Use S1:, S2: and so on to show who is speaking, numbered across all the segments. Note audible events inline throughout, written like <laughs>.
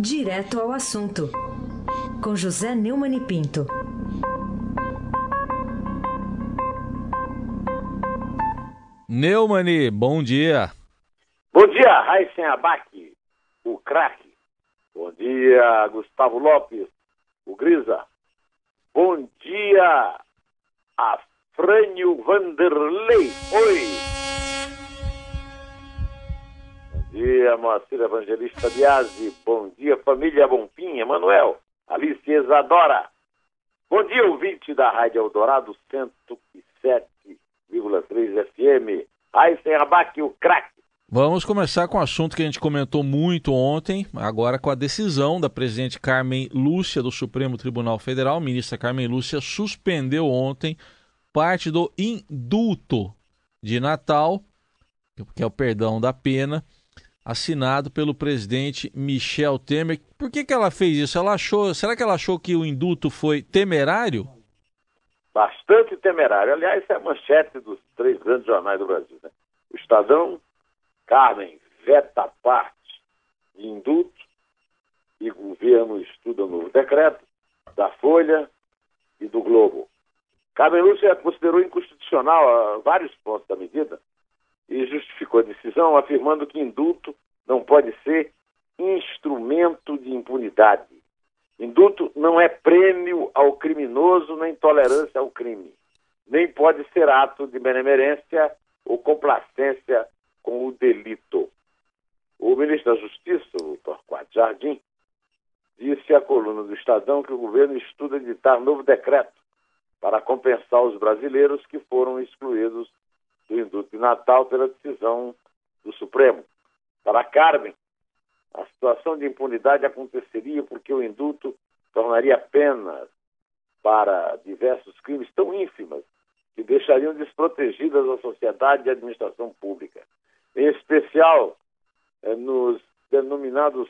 S1: Direto ao assunto, com José Neumann e Pinto.
S2: Neumani, bom dia.
S3: Bom dia, Raíssen Abac, o craque. Bom dia, Gustavo Lopes, o Grisa. Bom dia, Afrânio Vanderlei. Oi. Dia, Moacir Evangelista Biasi. Bom dia, família Bompinha, Manuel, Alice Isadora. Bom dia, ouvinte da Rádio Eldorado 107 101,3 FM. Aí, sem abaque, o craque.
S2: Vamos começar com um assunto que a gente comentou muito ontem, agora com a decisão da presidente Carmen Lúcia do Supremo Tribunal Federal. A ministra Carmen Lúcia suspendeu ontem parte do indulto de Natal, que é o perdão da pena, assinado pelo presidente Michel Temer. Por que, que ela fez isso? Ela achou, será que ela achou que o indulto foi temerário?
S3: bastante temerário. Aliás, é a manchete dos três grandes jornais do Brasil. Né? O Estadão, Carmen veta parte de indulto e governo estuda novo decreto da Folha e do Globo. Carmen Lúcia considerou inconstitucional vários pontos da medida e justificou a decisão afirmando que indulto não pode ser instrumento de impunidade Indulto não é prêmio ao criminoso nem tolerância ao crime. Nem pode ser ato de benemerência ou complacência com o delito. O ministro da Justiça, o Torquato Jardim, disse à coluna do Estadão que o governo estuda editar novo decreto para compensar os brasileiros que foram excluídos do indulto de Natal pela decisão do Supremo. Para Carmen, a situação de impunidade aconteceria porque o indulto tornaria penas para diversos crimes tão ínfimas que deixariam desprotegidas a sociedade e a administração pública. Em especial é, nos denominados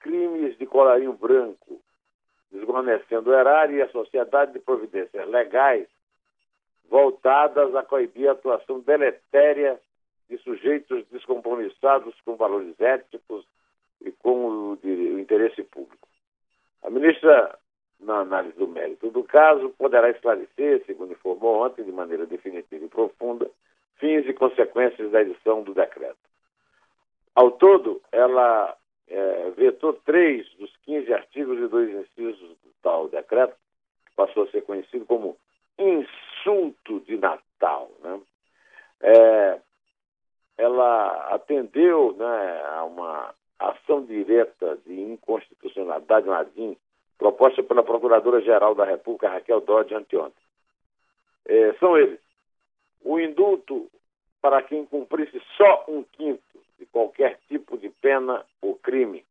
S3: crimes de colarinho branco, desguarnecendo o erário e a sociedade de providências legais voltadas a coibir a atuação deletéria de sujeitos descompromissados com valores éticos e com o, o interesse público. A ministra, na análise do mérito do caso, poderá esclarecer, segundo informou ontem, de maneira definitiva e profunda, fins e consequências da edição do decreto. Ao todo, ela é, vetou três dos 15 artigos e dois incisos do tal decreto, que passou a ser conhecido como insulto de Natal. Né? É, ela atendeu né, a uma ação direta de inconstitucionalidade, uma ADIM, proposta pela Procuradora-Geral da República, Raquel Dodge, anteontem. É, são eles. O indulto para quem cumprisse só um quinto de qualquer tipo de pena ou crime.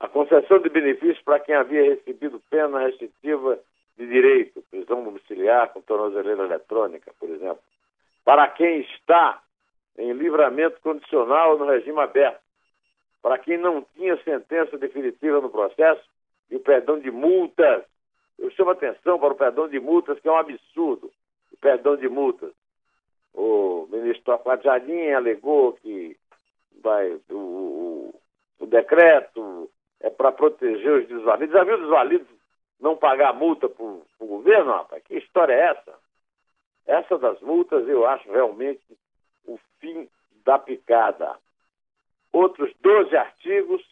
S3: A concessão de benefícios para quem havia recebido pena restritiva de direito, prisão domiciliar com tornozeleira eletrônica, por exemplo. Para quem está em livramento condicional no regime aberto. Para quem não tinha sentença definitiva no processo e o perdão de multas. Eu chamo atenção para o perdão de multas, que é um absurdo. O perdão de multas. O ministro Torquato Jardim alegou que vai, o, o, decreto é para proteger os desvalidos. Já viu os desvalidos não pagar multa para o governo, rapaz? Que história é essa? Essa das multas eu acho realmente o fim da picada. Outros 12 artigos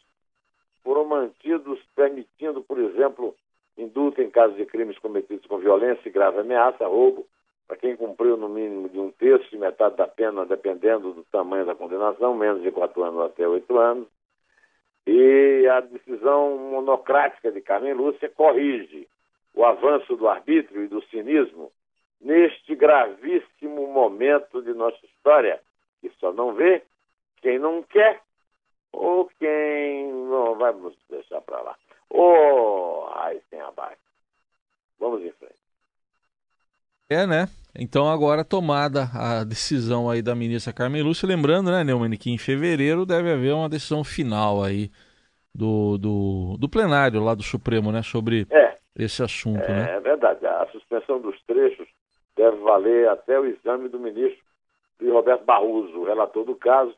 S3: foram mantidos, permitindo, por exemplo, indulto em casos de crimes cometidos com violência e grave ameaça, roubo, para quem cumpriu no mínimo de um terço e metade da pena, dependendo do tamanho da condenação, menos de quatro anos até oito anos. E a decisão monocrática de Carmen Lúcia corrige o avanço do arbítrio e do cinismo neste gravíssimo momento de nossa história, que só não vê quem não quer ou quem não vai deixar para lá. Ô, oh, sem abaixo. Vamos em frente.
S2: É, né? Então agora tomada a decisão aí da ministra Carmen Lúcia, lembrando, né, Neumann, que em fevereiro deve haver uma decisão final aí do, do, do plenário lá do Supremo, né, sobre é, esse assunto,
S3: é,
S2: né?
S3: É verdade, a suspensão dos trechos deve valer até o exame do ministro Roberto Barroso, relator do caso,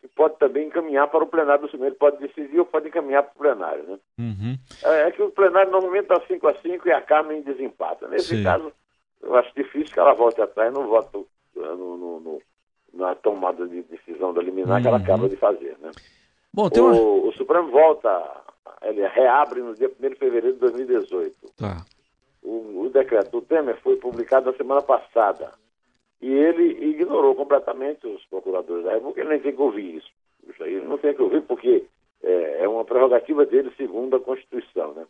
S3: que pode também encaminhar para o plenário do Supremo. Ele pode decidir ou pode encaminhar para o plenário. Né?
S2: Uhum.
S3: É, é, que o plenário normalmente está 5 a 5 e a Carmen desempata. Nesse Sim. caso, eu acho difícil que ela volte atrás no voto no, no, no, na tomada de decisão da liminar uhum. que ela uhum. acaba de fazer. Né? Bom, o, uma... o Supremo volta, ele reabre no dia 1 de fevereiro de 2018. Tá. O, o decreto do Temer foi publicado na semana passada. E ele ignorou completamente os procuradores da República, ele nem tem que ouvir isso. Isso aí não tem que ouvir porque é, é uma prerrogativa dele segundo a Constituição. Né?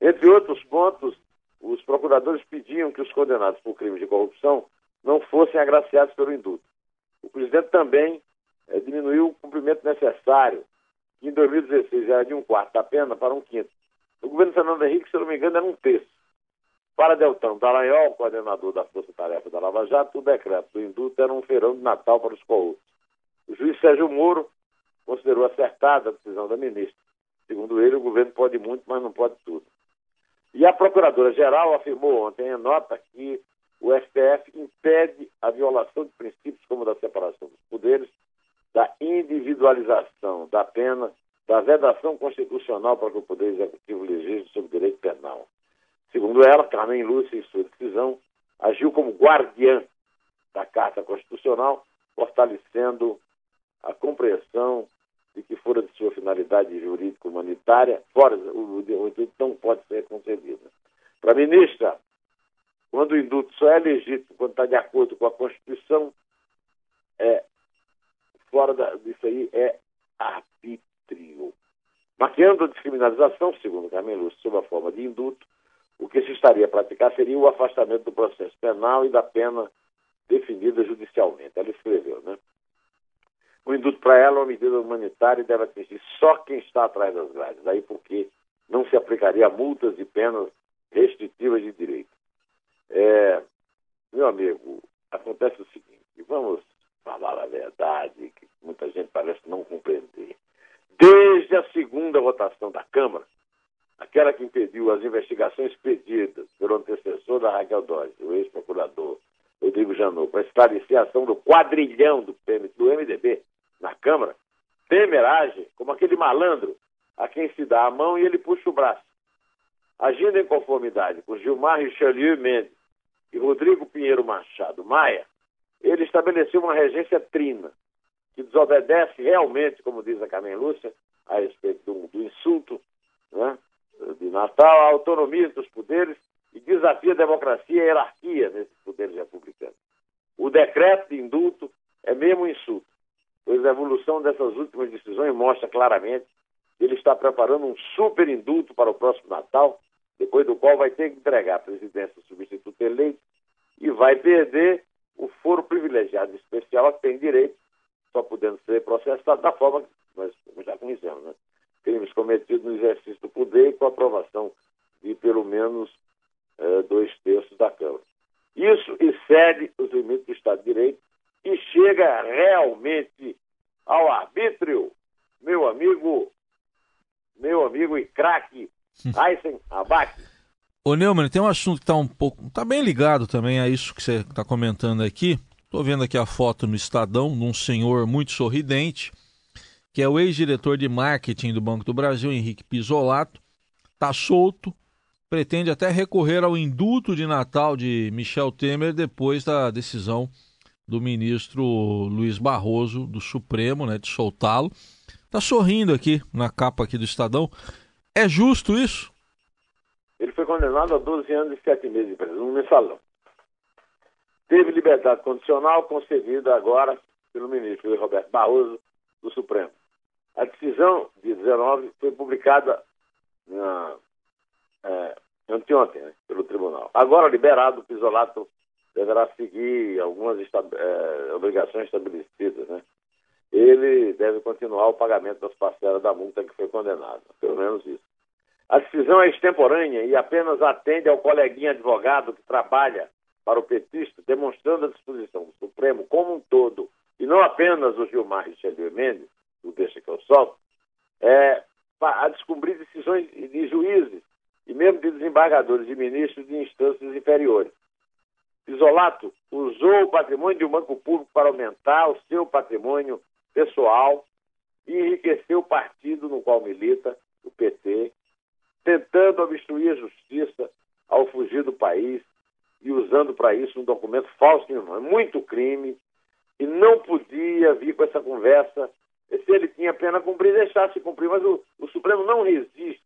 S3: Entre outros pontos, os procuradores pediam que os condenados por crimes de corrupção não fossem agraciados pelo indulto. O presidente também é, diminuiu o cumprimento necessário, que em 2016 era de um quarto da pena para um quinto. O governo Fernando Henrique, se não me engano, era um terço. Para Deltão Dallagnol, coordenador da Força Tarefa da Lava Jato, o decreto do indulto era um feirão de Natal para os corruptos. O juiz Sérgio Moro considerou acertada a decisão da ministra. Segundo ele, o governo pode muito, mas não pode tudo. E a Procuradora-Geral afirmou ontem em nota que o STF impede a violação de princípios como da separação dos poderes, da individualização da pena, da vedação constitucional para que o Poder Executivo legisle sobre direito penal. Segundo ela, Carmen Lúcia, em sua decisão, agiu como guardiã da Carta Constitucional, fortalecendo a compreensão de que fora de sua finalidade jurídica humanitária, fora o, indulto não pode ser concedido. Para a ministra, quando o indulto só é legítimo quando está de acordo com a Constituição, é, fora da, disso aí é arbítrio. Maquiando a descriminalização, segundo Carmen Lúcia, sob a forma de indulto, o que se estaria a praticar seria o afastamento do processo penal e da pena definida judicialmente. Ela escreveu, né? O indulto para ela é uma medida humanitária e deve atingir só quem está atrás das grades. Daí porque não se aplicaria multas e penas restritivas de direito. É, meu amigo, acontece o seguinte, vamos falar a verdade, que muita gente parece não compreender. Desde a segunda votação da Câmara, aquela que impediu as investigações pedidas pelo antecessor da Raquel Dodge, o ex-procurador Rodrigo Janot, para esclarecer a ação do quadrilhão do, PM, do MDB na Câmara, Temer age como aquele malandro a quem se dá a mão e ele puxa o braço. Agindo em conformidade com Gilmar Richelieu Mendes e Rodrigo Pinheiro Machado Maia, ele estabeleceu uma regência trina, que desobedece realmente, como diz a Carmen Lúcia, a respeito do, do insulto né, de Natal, a autonomia dos poderes e desafia a democracia e a hierarquia nesses poderes republicanos. O decreto de indulto é mesmo um insulto, pois a evolução dessas últimas decisões mostra claramente que ele está preparando um super indulto para o próximo Natal, depois do qual vai ter que entregar a presidência substituto eleito e vai perder o foro privilegiado especial a que tem direito, só podendo ser processado da forma que nós já conhecemos, né? Crimes cometidos no exercício do poder e com aprovação de pelo menos eh, dois terços da Câmara. Isso excede os limites do Estado de Direito e chega realmente ao arbítrio, meu amigo, meu amigo e craque <laughs> Aysen Abac.
S2: Ô Neumann, tem um assunto que está um pouco. está bem ligado também a isso que você está comentando aqui. Estou vendo aqui a foto no Estadão de um senhor muito sorridente que é o ex-diretor de marketing do Banco do Brasil, Henrique Pisolato, está solto, pretende até recorrer ao indulto de Natal de Michel Temer depois da decisão do ministro Luiz Barroso do Supremo, né, de soltá-lo. Está sorrindo aqui na capa aqui do Estadão. É justo isso?
S3: Ele foi condenado a 12 anos e 7 meses de prisão no mensalão. Teve liberdade condicional concedida agora pelo ministro Roberto Barroso do Supremo. A decisão de 19 foi publicada na, é, anteontem né, pelo tribunal. Agora liberado, o Pisolato deverá seguir algumas é, obrigações estabelecidas. Né? Ele deve continuar o pagamento das parcelas da multa que foi condenado, pelo menos isso. A decisão é extemporânea e apenas atende ao coleguinha advogado que trabalha para o petista, demonstrando a disposição do Supremo como um todo, e não apenas o Gilmar Richelieu Mendes, do Deixa que eu solto, é, a descobrir decisões de juízes e mesmo de desembargadores e ministros de instâncias inferiores. Isolato usou o patrimônio de um banco público para aumentar o seu patrimônio pessoal e enriquecer o partido no qual milita, o PT, tentando obstruir a justiça ao fugir do país e usando para isso um documento falso. Muito crime e não podia vir com essa conversa. Se ele tinha pena cumprir, deixasse cumprir. Mas o, o Supremo não resiste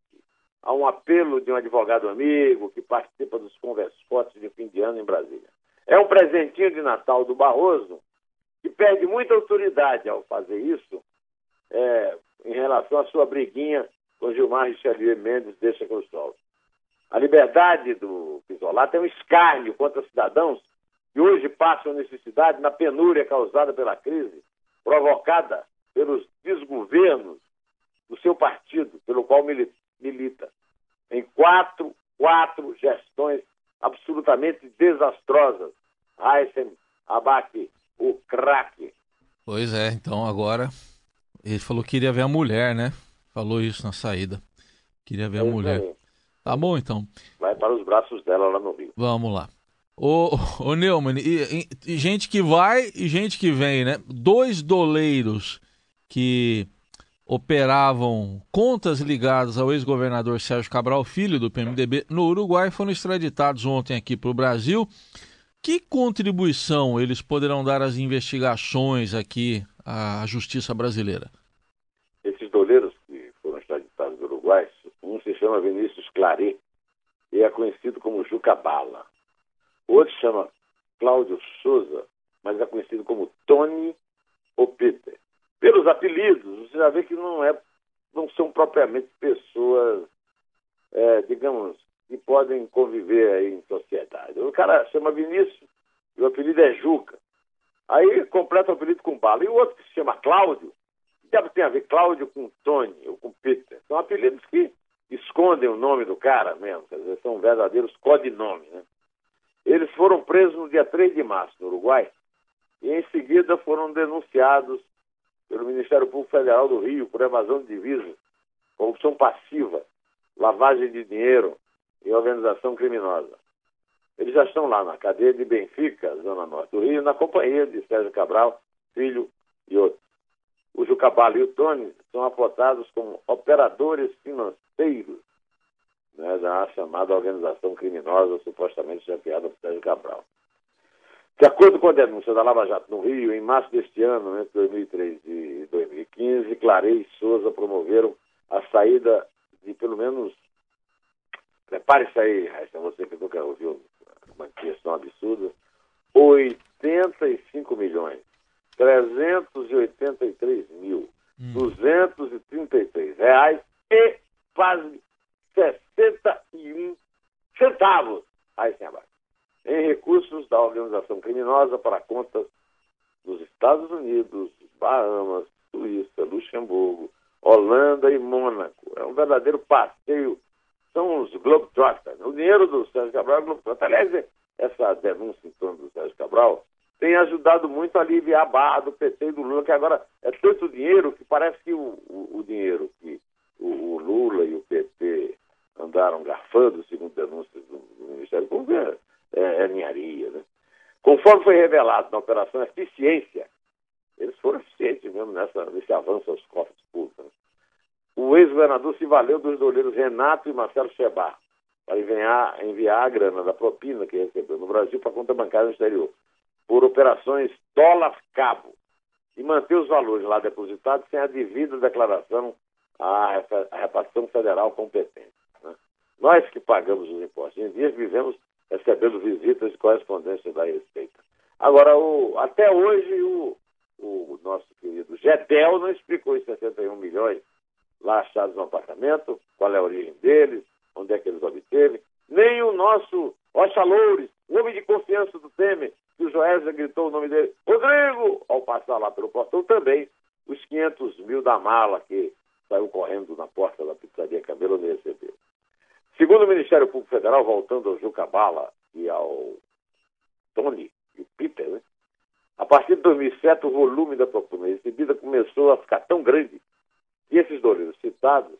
S3: a um apelo de um advogado amigo que participa dos conversos fortes de fim de ano em Brasília. É um presentinho de Natal do Barroso que perde muita autoridade ao fazer isso é, em relação à sua briguinha com Gilmar Richelieu Mendes deixa que eu solto. A liberdade do Pisolato é um escárnio contra cidadãos que hoje passam necessidade na penúria causada pela crise, provocada pelos desgovernos do seu partido, pelo qual milita, em quatro, quatro gestões absolutamente desastrosas. Aysen, Abac, o craque.
S2: Pois é, então agora ele falou que queria ver a mulher, né? Falou isso na saída. Queria ver a mulher. Aí. Tá bom, então.
S3: Vai para os braços dela lá no Rio.
S2: Vamos lá. Ô, ô Neumann, e, e, gente que vai e gente que vem, né? Dois doleiros que operavam contas ligadas ao ex-governador Sérgio Cabral Filho, do PMDB, no Uruguai, foram extraditados ontem aqui para o Brasil. Que contribuição eles poderão dar às investigações aqui à justiça brasileira?
S3: Esses doleiros que foram extraditados do Uruguai, um se chama Vinícius Claret e é conhecido como Juca Bala. Outro chama Cláudio Souza, mas é conhecido como Tony ou Peter. Pelos apelidos, você já vê que não, é, não são propriamente pessoas, é, digamos, que podem conviver aí em sociedade. O cara chama Vinícius e o apelido é Juca. Aí completa o apelido com bala. E o outro que se chama Cláudio, deve ter a ver Cláudio com Tony ou com Peter. São apelidos que escondem o nome do cara mesmo, quer dizer, são verdadeiros codinomes, né? Eles foram presos no dia 3 de março no Uruguai e em seguida foram denunciados pelo Ministério Público Federal do Rio por evasão de divisas, corrupção passiva, lavagem de dinheiro, e organização criminosa. Eles já estão lá na cadeia de Benfica, zona norte do Rio, na companhia de Sérgio Cabral, filho e outros. O Jucabalo e o Tony são apontados como operadores financeiros né, da chamada organização criminosa supostamente chefiada por Sérgio Cabral. De acordo com a denúncia da Lava Jato no Rio, em março deste ano, entre 2003 e 2015, Clarei e Souza promoveram a saída de pelo menos Prepare-se aí, Raíssa, você que nunca ouviu uma questão absurda. 85 milhões, 383 mil, hum. 233 reais e quase 61 centavos, aí sem abaixo, em recursos da organização criminosa para contas dos Estados Unidos, Bahamas, Suíça, Luxemburgo, Holanda e Mônaco. É um verdadeiro passeio são os Globetrotters. O dinheiro do Sérgio Cabral é Globetrotter. Aliás, essa denúncia em torno do Sérgio Cabral tem ajudado muito a aliviar a barra do PT e do Lula, que agora é tanto dinheiro que parece que o, o, o dinheiro que o, o, Lula e o PT andaram garfando, segundo denúncias do, do Ministério Público, é, é, é ninharia. Conforme foi revelado na Operação Eficiência, eles foram eficientes mesmo nessa, nesse avanço aos cofres públicos. Né? o ex-governador se valeu dos doleiros Renato e Marcelo Chebar para enviar, enviar a grana da propina que recebeu no Brasil para conta bancária no exterior, por operações dólar-cabo, e manter os valores lá depositados sem a devida declaração à repartição federal competente. Né? Nós que pagamos os impostos em dias vivemos recebendo visitas e correspondências da Receita. Agora, o, até hoje, o, o nosso querido Gedel não explicou os 61 milhões lá achados no apartamento, qual é a origem deles, onde é que eles obteve, nem o nosso Rocha Loures, o homem de confiança do Temer, que o Joésia gritou o nome dele, Rodrigo, ao passar lá pelo portão, também os 500 mil da mala que saiu correndo na porta da pizzaria Cabelo nem recebeu. Segundo o Ministério Público Federal, voltando ao Juca Bala e ao Tony e o Peter, né? a partir de 2007 o volume da propina recebida começou a ficar tão grande e esses doleiros citados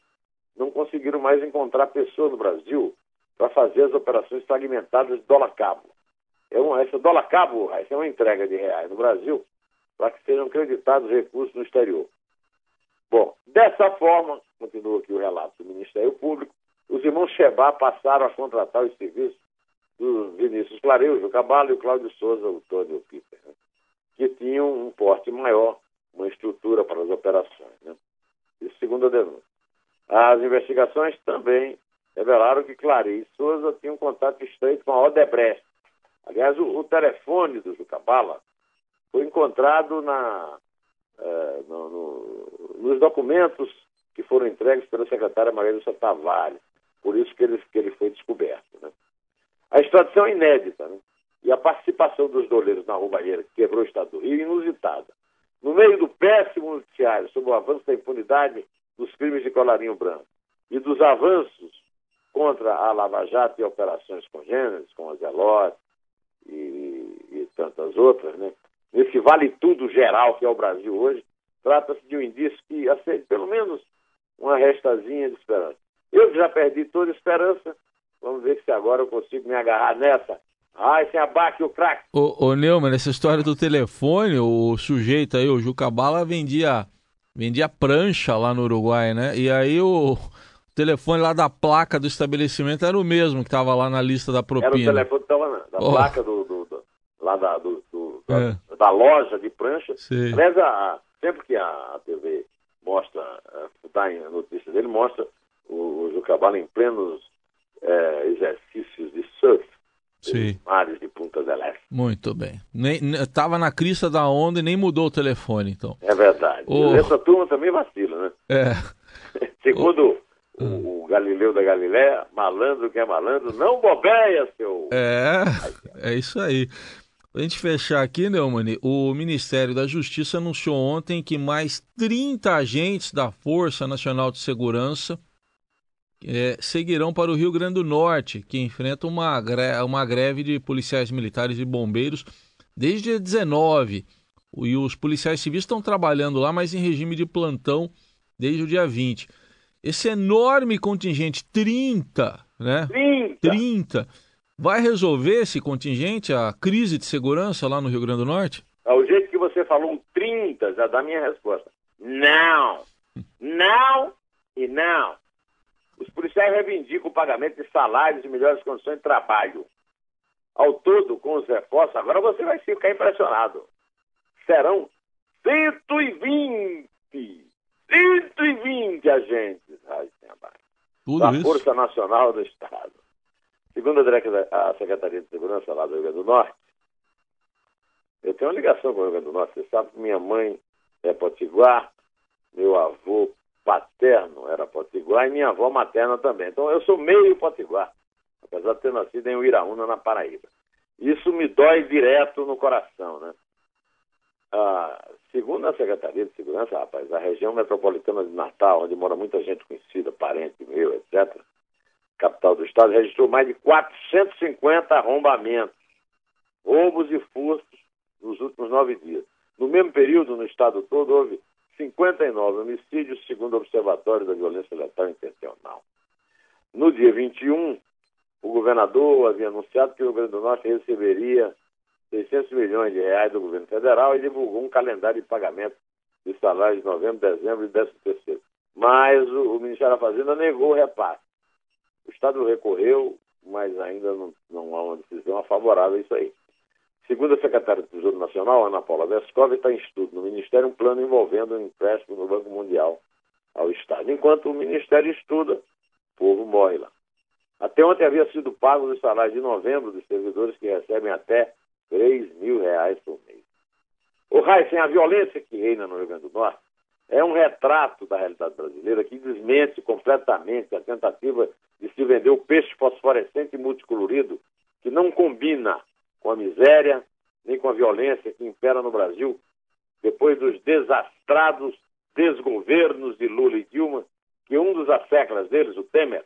S3: não conseguiram mais encontrar pessoa no Brasil para fazer as operações fragmentadas de dólar-cabo. É uma, essa dólar-cabo é uma entrega de reais no Brasil para que sejam creditados recursos no exterior. Bom, Dessa forma, continua aqui o relato do Ministério Público, os irmãos Chebá passaram a contratar os serviços do Vinícius Clareio, o Cabalo e o Cláudio Souza, o Tony Piper, né? que tinham um porte maior, uma estrutura para as operações. Né? Isso segundo a denúncia. As investigações também revelaram que Clareio e Souza tinham um contato estreito com a Odebrecht. Aliás, o, o telefone do Jucabala foi encontrado na, é, no, no, nos documentos que foram entregues pela secretária Maria Lúcia Tavares. Por isso que ele, que ele foi descoberto. Né? A extradição é inédita, né? E a participação dos doleiros na roubalheira que quebrou o Estado do Rio inusitada. No meio do péssimo noticiário sobre o avanço da impunidade dos crimes de colarinho branco e dos avanços contra a Lava Jato e operações congêneres, como a Zelote e, e tantas outras, né? nesse vale tudo geral que é o Brasil hoje, trata-se de um indício que acende pelo menos uma restazinha de esperança. Eu já perdi toda esperança, vamos ver se agora eu consigo me agarrar nessa. Ai, sem abaque o craque.
S2: Ô, ô Neumann, essa história do telefone, o sujeito aí, o Jucabala, vendia, vendia prancha lá no Uruguai, né? E aí o telefone lá da placa do estabelecimento era o mesmo que estava lá na lista da propina. Era o
S3: telefone que estava na oh. placa do, do, do, lá da, do, do é. da, da, loja de prancha. Sim. Aliás, a, sempre que a TV mostra, dá a notícia dele, mostra o, o Jucabala em plenos é, exercícios de surf. Sim. Mares de Punta del Este.
S2: Muito bem. Nem, tava na crista da onda e nem mudou o telefone, então.
S3: É verdade. Oh. Essa turma também vacila, né? É. <laughs> Segundo oh. o, o, Galileu da Galiléia, malandro que é malandro, não bobeia, seu.
S2: É, é isso aí. A gente fechar aqui, Neumani, o Ministério da Justiça anunciou ontem que mais 30 agentes da Força Nacional de Segurança é, seguirão para o Rio Grande do Norte, que enfrenta uma, greve, uma greve de policiais militares e bombeiros desde dia 19. E os policiais civis estão trabalhando lá, mas em regime de plantão desde o dia 20. Esse enorme contingente, 30, né?
S3: 30!
S2: 30 Vai resolver esse contingente a crise de segurança lá no Rio Grande do Norte?
S3: Ao jeito que você falou, um 30, já dá minha resposta. Não! <laughs> Não e não. Os policiais reivindicam o pagamento de salários e melhores condições de trabalho. Ao todo, com os reforços, agora você vai ficar impressionado. Serão 120! 120 agentes, Tudo da isso? Força Nacional do Estado. Segundo a, Secretaria de Segurança lá do Rio Grande do Norte, eu tenho uma ligação com o Rio Grande do Norte. Você sabe que minha mãe é potiguar, meu avô paterno era potiguar e minha avó materna também. Então eu sou meio potiguar, apesar de ter nascido em Uiraúna, na Paraíba. Isso me dói direto no coração, né? Ah, segundo a Secretaria de Segurança, rapaz, a região metropolitana de Natal, onde mora muita gente conhecida, parente meu, etc., capital do estado, registrou mais de 450 arrombamentos, roubos e furtos nos últimos nove dias. No mesmo período, no estado todo, houve 59 homicídios, segundo o Observatório da Violência Letal Intencional. No dia 21, o governador havia anunciado que o Rio Grande do Norte receberia 600 milhões de reais do governo federal e divulgou um calendário de pagamento de salários de novembro, dezembro e décimo terceiro. Mas o, o Ministério da Fazenda negou o repasse. O Estado recorreu, mas ainda não, não há uma decisão favorável a isso aí. Segundo a secretária do Tesouro Nacional, Ana Paula Vescov, está em estudo no Ministério um plano envolvendo um empréstimo no Banco Mundial ao Estado. Enquanto o Ministério estuda, o povo morre lá. Até ontem havia sido pago o salário de novembro dos servidores que recebem até 3 mil reais por mês. O Raíssen, a violência que reina no Rio Grande do Norte é um retrato da realidade brasileira que desmente completamente a tentativa de se vender o peixe fosforescente e multicolorido que não combina com a miséria nem com a violência que impera no Brasil depois dos desastrados desgovernos de Lula e Dilma, que um dos asseclas deles, o Temer,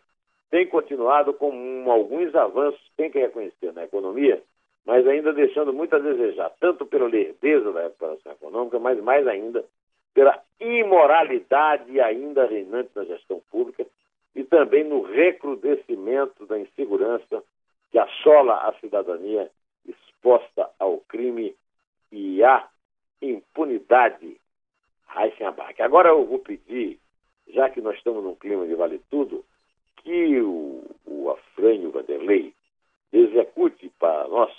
S3: tem continuado com um, alguns avanços, tem que reconhecer, na economia, mas ainda deixando muito a desejar, tanto pela lerdeza da recuperação econômica, mas mais ainda pela imoralidade ainda reinante na gestão pública e também no recrudescimento da insegurança que assola a cidadania exposta ao crime e à impunidade. Heisenberg. Agora eu vou pedir já que nós estamos num clima de vale tudo, que o, o Afrânio Vanderlei execute para nós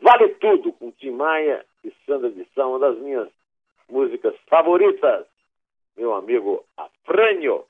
S3: Vale Tudo com Tim Maia e Sandra de São, uma das minhas músicas favoritas, meu amigo Afrânio.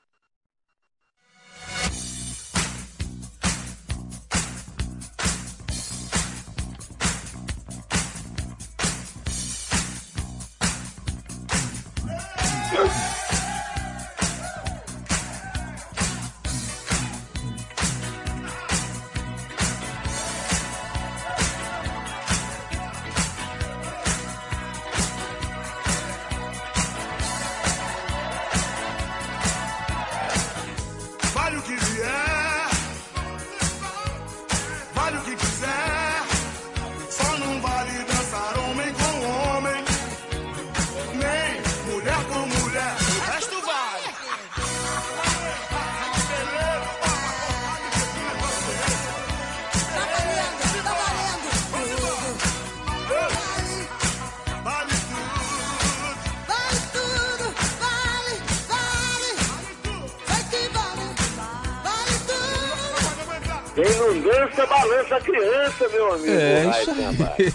S3: Dança, balança a criança, meu amigo.
S2: É, isso aí.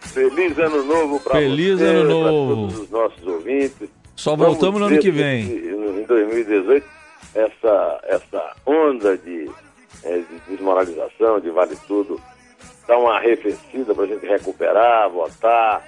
S3: Feliz ano novo para
S2: Feliz
S3: você,
S2: ano novo.
S3: todos os nossos ouvintes.
S2: Só voltamos no ano que vem.
S3: Em 2018, essa, essa onda de, é, de desmoralização, de vale tudo, dá uma arrefecida para a gente recuperar, votar,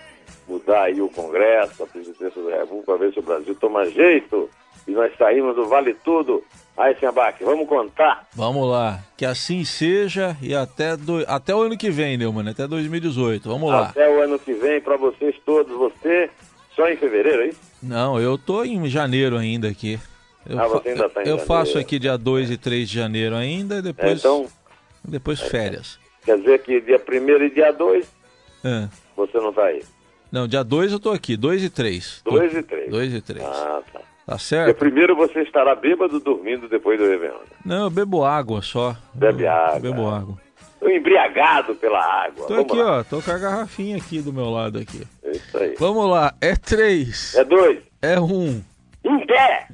S3: mudar aí o Congresso, a presidência da República, para ver se o Brasil toma jeito e nós saímos do vale tudo. Aí, Sembaque, vamos contar.
S2: Vamos lá. Que assim seja e até, do... até o ano que vem, Neumann, até 2018. Vamos lá.
S3: Até o ano que vem para vocês todos. Você só em fevereiro, é isso?
S2: Não, eu tô em janeiro ainda aqui. Eu,
S3: Ah, você ainda tá em
S2: eu
S3: janeiro.
S2: faço aqui dia 2 e 3 de janeiro ainda e
S3: É,
S2: depois,
S3: então,
S2: depois férias.
S3: quer dizer que dia 1 e dia 2
S2: É.
S3: você não tá aí.
S2: Não, dia 2 eu tô aqui, 2 e 3.
S3: 2 e 3.
S2: 2 e 3.
S3: Ah, tá.
S2: Tá certo?
S3: primeiro você estará bêbado dormindo depois do Réveillon.
S2: Não, eu bebo água só.
S3: Bebe
S2: Eu
S3: água.
S2: Bebo água.
S3: Tô embriagado pela água.
S2: Tô
S3: Vamos
S2: aqui,
S3: lá.
S2: ó, tô com a garrafinha aqui do meu lado aqui.
S3: É isso aí.
S2: Vamos lá, é 3,
S3: É dois.
S2: é 1. Um.
S3: Em pé!